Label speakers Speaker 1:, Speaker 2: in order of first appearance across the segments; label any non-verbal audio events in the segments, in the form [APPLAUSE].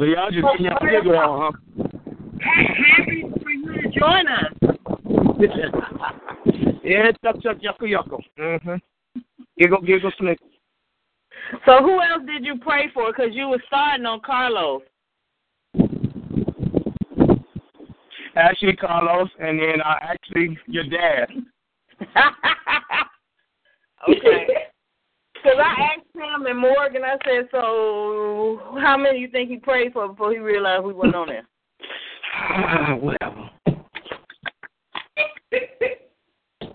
Speaker 1: so y'all just getting figure on, huh?
Speaker 2: Happy for you to join us.
Speaker 1: yeah, chuck, chuck, yucko, yucko. Mm-hmm. Giggle, giggle, snick.
Speaker 2: So who else did you pray for? Because you were starting on Carlos.
Speaker 1: Actually, Carlos, and then uh, actually your dad. [LAUGHS]
Speaker 2: okay. Because I asked him and Morgan, I said, so how many you think he prayed for before he realized we went on there?
Speaker 1: Whatever.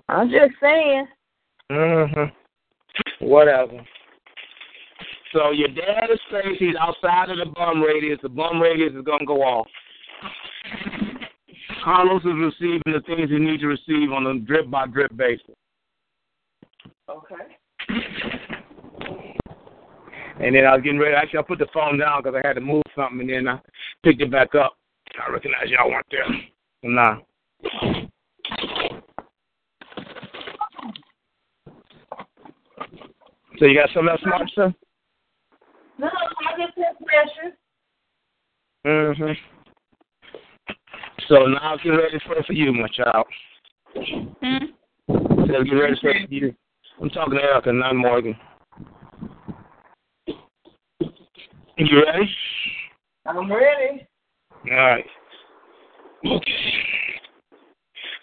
Speaker 2: I'm just saying.
Speaker 1: Mhm. Whatever. So your dad is saying he's outside of the bum radius. The bum radius is gonna go off. Carlos is receiving the things he needs to receive on a drip by drip basis.
Speaker 2: Okay.
Speaker 1: And then I was getting ready. Actually, I put the phone down because I had to move something, and then I picked it back up. I recognize y'all weren't there. So nah. So you got something else, Mark, sir?
Speaker 2: No, I just had pressure.
Speaker 1: Mm-hmm. So now get ready for for you, my child.
Speaker 2: Hmm?
Speaker 1: So get ready for you. I'm talking to Erica, not Morgan. You ready?
Speaker 2: I'm ready.
Speaker 1: All right. Okay.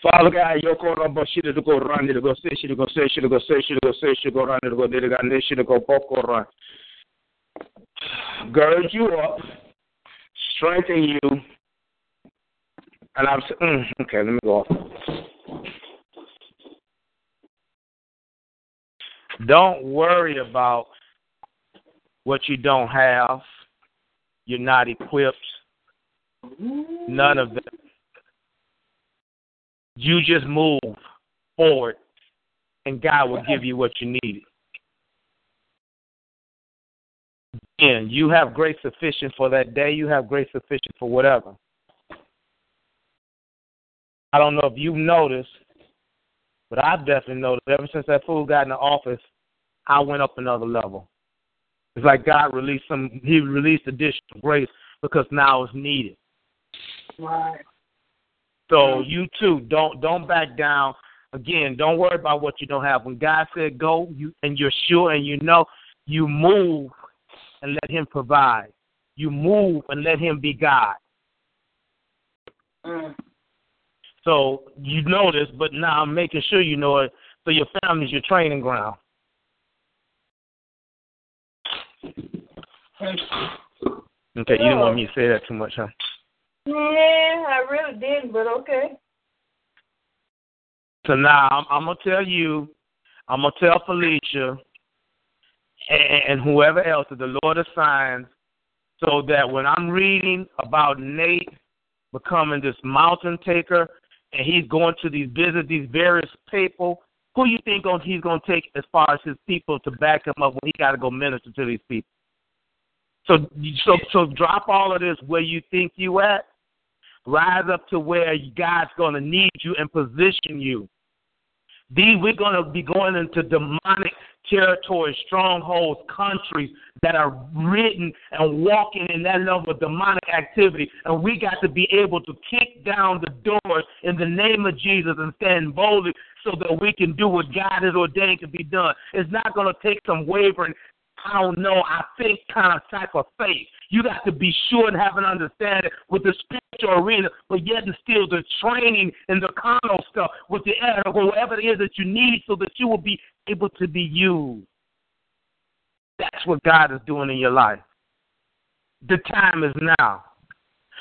Speaker 1: Father God, yoko robo shida to go run to go say shida go say shida go say shida go say shida go run to go did got shida go boko run. Gird you up, strengthen you, and I'm mm, okay. Let me go. off. Don't worry about what you don't have. You're not equipped. None of that. You just move forward, and God will give you what you need. And you have grace sufficient for that day. You have grace sufficient for whatever. I don't know if you've noticed, but I've definitely noticed ever since that fool got in the office, I went up another level. It's like God released some. He released additional grace because now it's needed.
Speaker 2: Right.
Speaker 1: So you too, don't don't back down. Again, don't worry about what you don't have. When God said go, you and you're sure and you know, you move and let Him provide. You move and let Him be God.
Speaker 2: Mm.
Speaker 1: So you know this, but now I'm making sure you know it. So your family's your training ground. Okay, you didn't want me to say that too much, huh?
Speaker 2: Yeah, I really didn't, but okay.
Speaker 1: So now I'm, I'm gonna tell you, I'm gonna tell Felicia and, and whoever else that the Lord assigns, so that when I'm reading about Nate becoming this mountain taker, and he's going to these visit these various people, who you think he's gonna take as far as his people to back him up when he got to go minister to these people? So, so, so drop all of this where you think you at. Rise up to where God's going to need you and position you. These we're going to be going into demonic territories, strongholds, countries that are written and walking in that level of demonic activity. And we got to be able to kick down the doors in the name of Jesus and stand boldly so that we can do what God has ordained to be done. It's not going to take some wavering I don't know, I think kind of type of faith. You got to be sure and have an understanding with the spiritual arena, but yet and still the training and the carnal stuff with the air, whatever it is that you need so that you will be able to be used. That's what God is doing in your life. The time is now.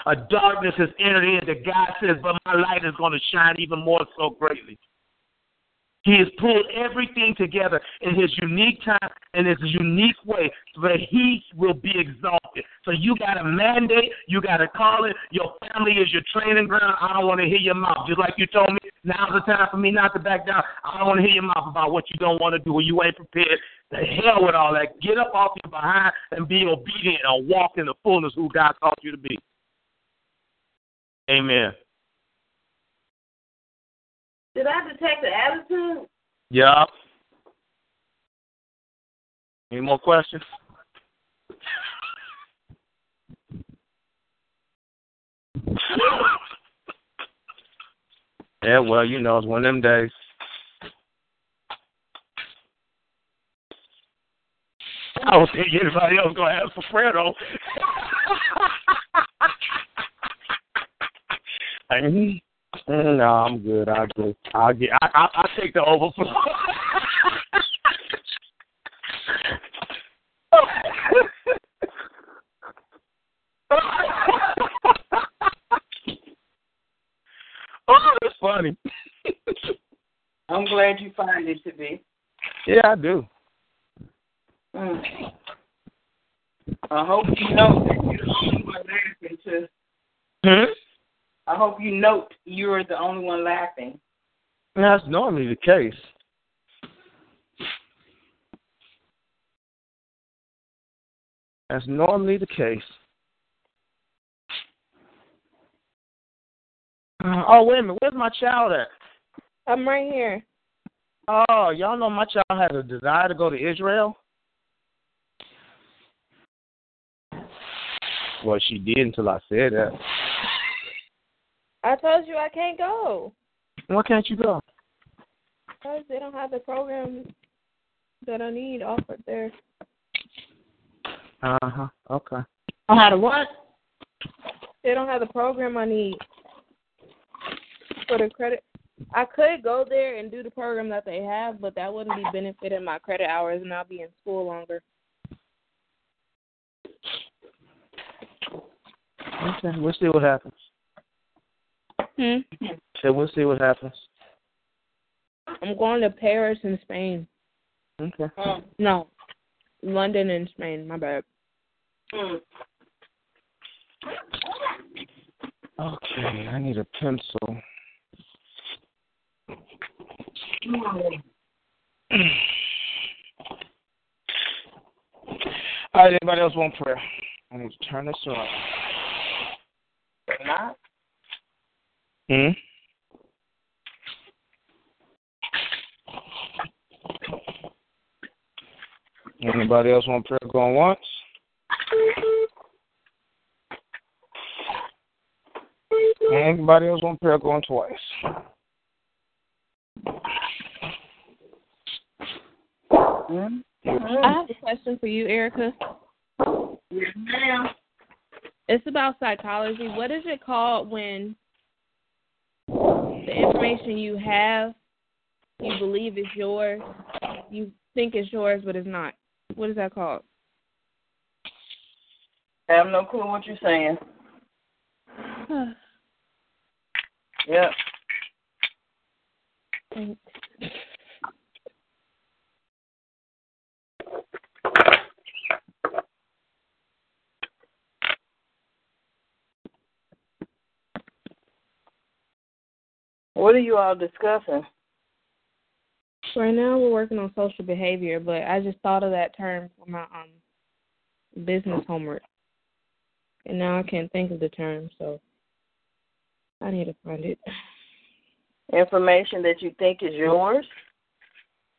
Speaker 1: A darkness has entered in that God says, but my light is going to shine even more so greatly. He has pulled everything together in his unique time in his unique way so that he will be exalted. So you got a mandate, you got a calling. Your family is your training ground. I don't want to hear your mouth. Just like you told me, now's the time for me not to back down. I don't want to hear your mouth about what you don't want to do or you ain't prepared. The hell with all that. Get up off your behind and be obedient and walk in the fullness who God called you to be. Amen.
Speaker 2: Did I detect the attitude?
Speaker 1: Yeah. Any more questions? [LAUGHS] yeah, well, you know, it's one of them days. I don't think anybody else gonna ask for though. I, no, I'm good. I'll get. I'll get. I, I, I'll take the overflow. [LAUGHS] oh, that's funny.
Speaker 2: I'm glad you find it to be.
Speaker 1: Yeah, I do.
Speaker 2: Mm. I hope you know that you're the only one laughing to.
Speaker 1: Hmm?
Speaker 2: I hope you note you're the only one laughing.
Speaker 1: That's normally the case. That's normally the case. Uh, oh, wait a minute. Where's my child at?
Speaker 3: I'm right here.
Speaker 1: Oh, y'all know my child has a desire to go to Israel? Well, she did until I said that.
Speaker 3: I told you I can't go.
Speaker 1: Why can't you go?
Speaker 3: Because they don't have the program that I need offered there.
Speaker 1: Uh huh. Okay.
Speaker 2: I had a what?
Speaker 3: They don't have the program I need for the credit. I could go there and do the program that they have, but that wouldn't be benefiting my credit hours, and I'll be in school longer.
Speaker 1: Okay. We'll see what happens.
Speaker 3: Hmm.
Speaker 1: So we'll see what happens.
Speaker 3: I'm going to Paris and Spain.
Speaker 1: Okay.
Speaker 2: Mm.
Speaker 3: No, London and Spain. My bad.
Speaker 1: Okay. I need a pencil. All right. Anybody else want prayer? I need to turn this on.
Speaker 2: Not?
Speaker 1: Hmm. Anybody else want prayer going once? Anybody else want prayer going twice?
Speaker 3: I have a question for you, Erica.
Speaker 2: Yes, ma'am.
Speaker 3: It's about psychology. What is it called when the information you have, you believe is yours, you think it's yours, but it's not? What is that called?
Speaker 2: I have no clue what you're saying. [SIGHS] Yep.
Speaker 3: Thanks.
Speaker 2: What are you all discussing?
Speaker 3: Right now, we're working on social behavior, but I just thought of that term for my um business homework, and now I can't think of the term, so I need to find it.
Speaker 2: Information that you think is yours?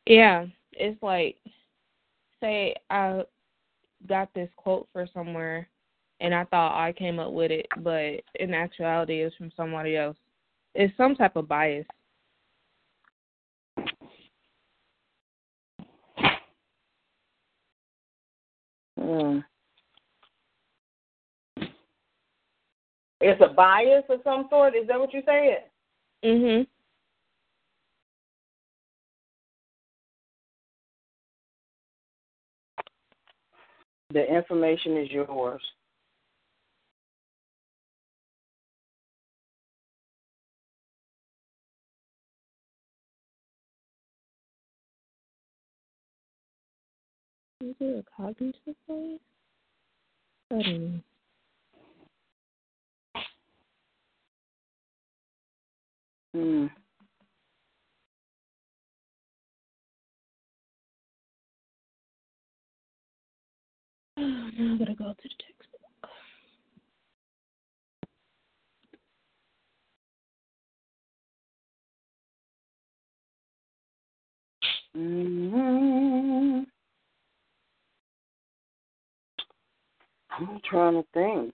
Speaker 3: Yeah, it's like, say I got this quote for somewhere, and I thought I came up with it, but in actuality, it's from somebody else. It's some type of bias.
Speaker 2: Mm. It's a bias of some sort. Is that what you said?
Speaker 3: Mhm.
Speaker 2: The information is yours.
Speaker 3: Is it a cognitive bias? I don't know.
Speaker 2: Hmm.
Speaker 3: now I gotta go to the textbook.
Speaker 2: hmm I'm trying to think.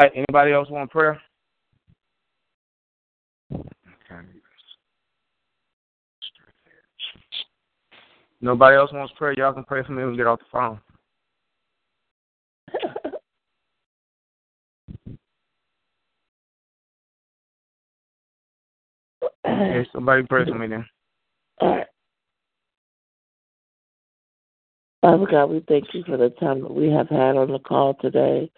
Speaker 1: Right, anybody else want prayer? Nobody else wants prayer. Y'all can pray for me and get off the phone. okay, somebody pray for me then.
Speaker 4: All right. Father God, we thank you for the time that we have had on the call today.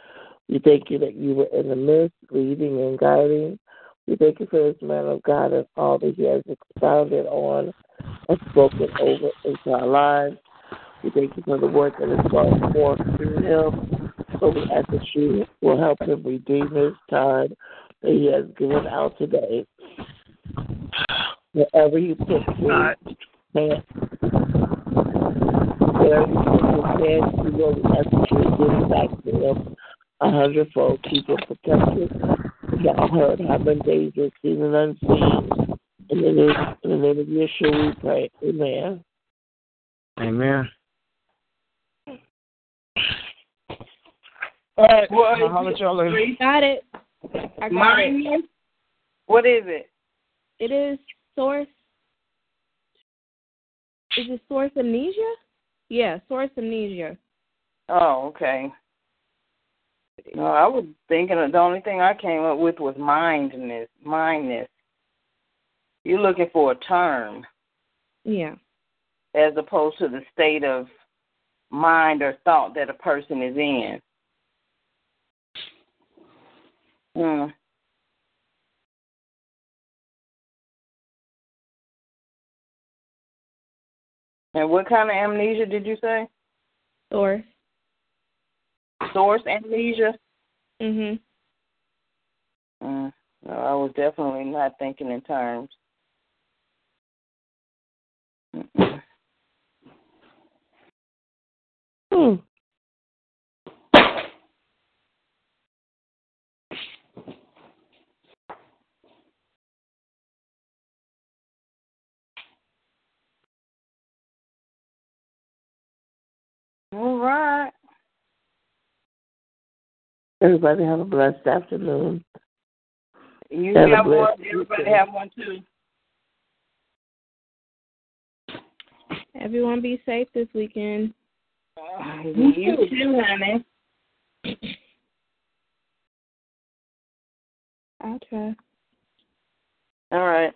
Speaker 4: We thank you that you were in the midst, leading and guiding. We thank you for this man of God and all that he has expounded on and spoken over into our lives. We thank you for the work that is going forth through him. So we ask that you will help him redeem his time that he has given out today. Wherever you put his hand, wherever you put his hand, you will ask that you give it back to him a hundredfold. Keep him protected. Y'all heard how many dangers seen and unseen. In the name, in the name of Yeshua, we pray. Amen.
Speaker 1: Amen. All right.
Speaker 2: Well,
Speaker 1: I'll holler at y'all later.
Speaker 3: Got it. I got it.
Speaker 2: What is it?
Speaker 3: It is source. Is it source amnesia? Yeah, source amnesia.
Speaker 2: Oh, okay. No, I was thinking of the only thing I came up with was mindness. Mindness. You're looking for a term
Speaker 3: Yeah.
Speaker 2: as opposed to the state of mind or thought that a person is in. Hmm. And what kind of amnesia did you say?
Speaker 3: Source.
Speaker 2: Source amnesia?
Speaker 3: Mhm.
Speaker 2: Mm. No, I was definitely not thinking in terms. Mm-mm.
Speaker 4: Hmm.
Speaker 2: All right.
Speaker 4: Everybody have a blessed afternoon.
Speaker 2: You
Speaker 4: Have a
Speaker 2: have one.
Speaker 4: blessed
Speaker 2: Everybody
Speaker 4: weekend.
Speaker 2: have one too.
Speaker 3: Everyone be safe this weekend.
Speaker 2: Uh, you too, honey.
Speaker 3: I'll try.
Speaker 2: All right.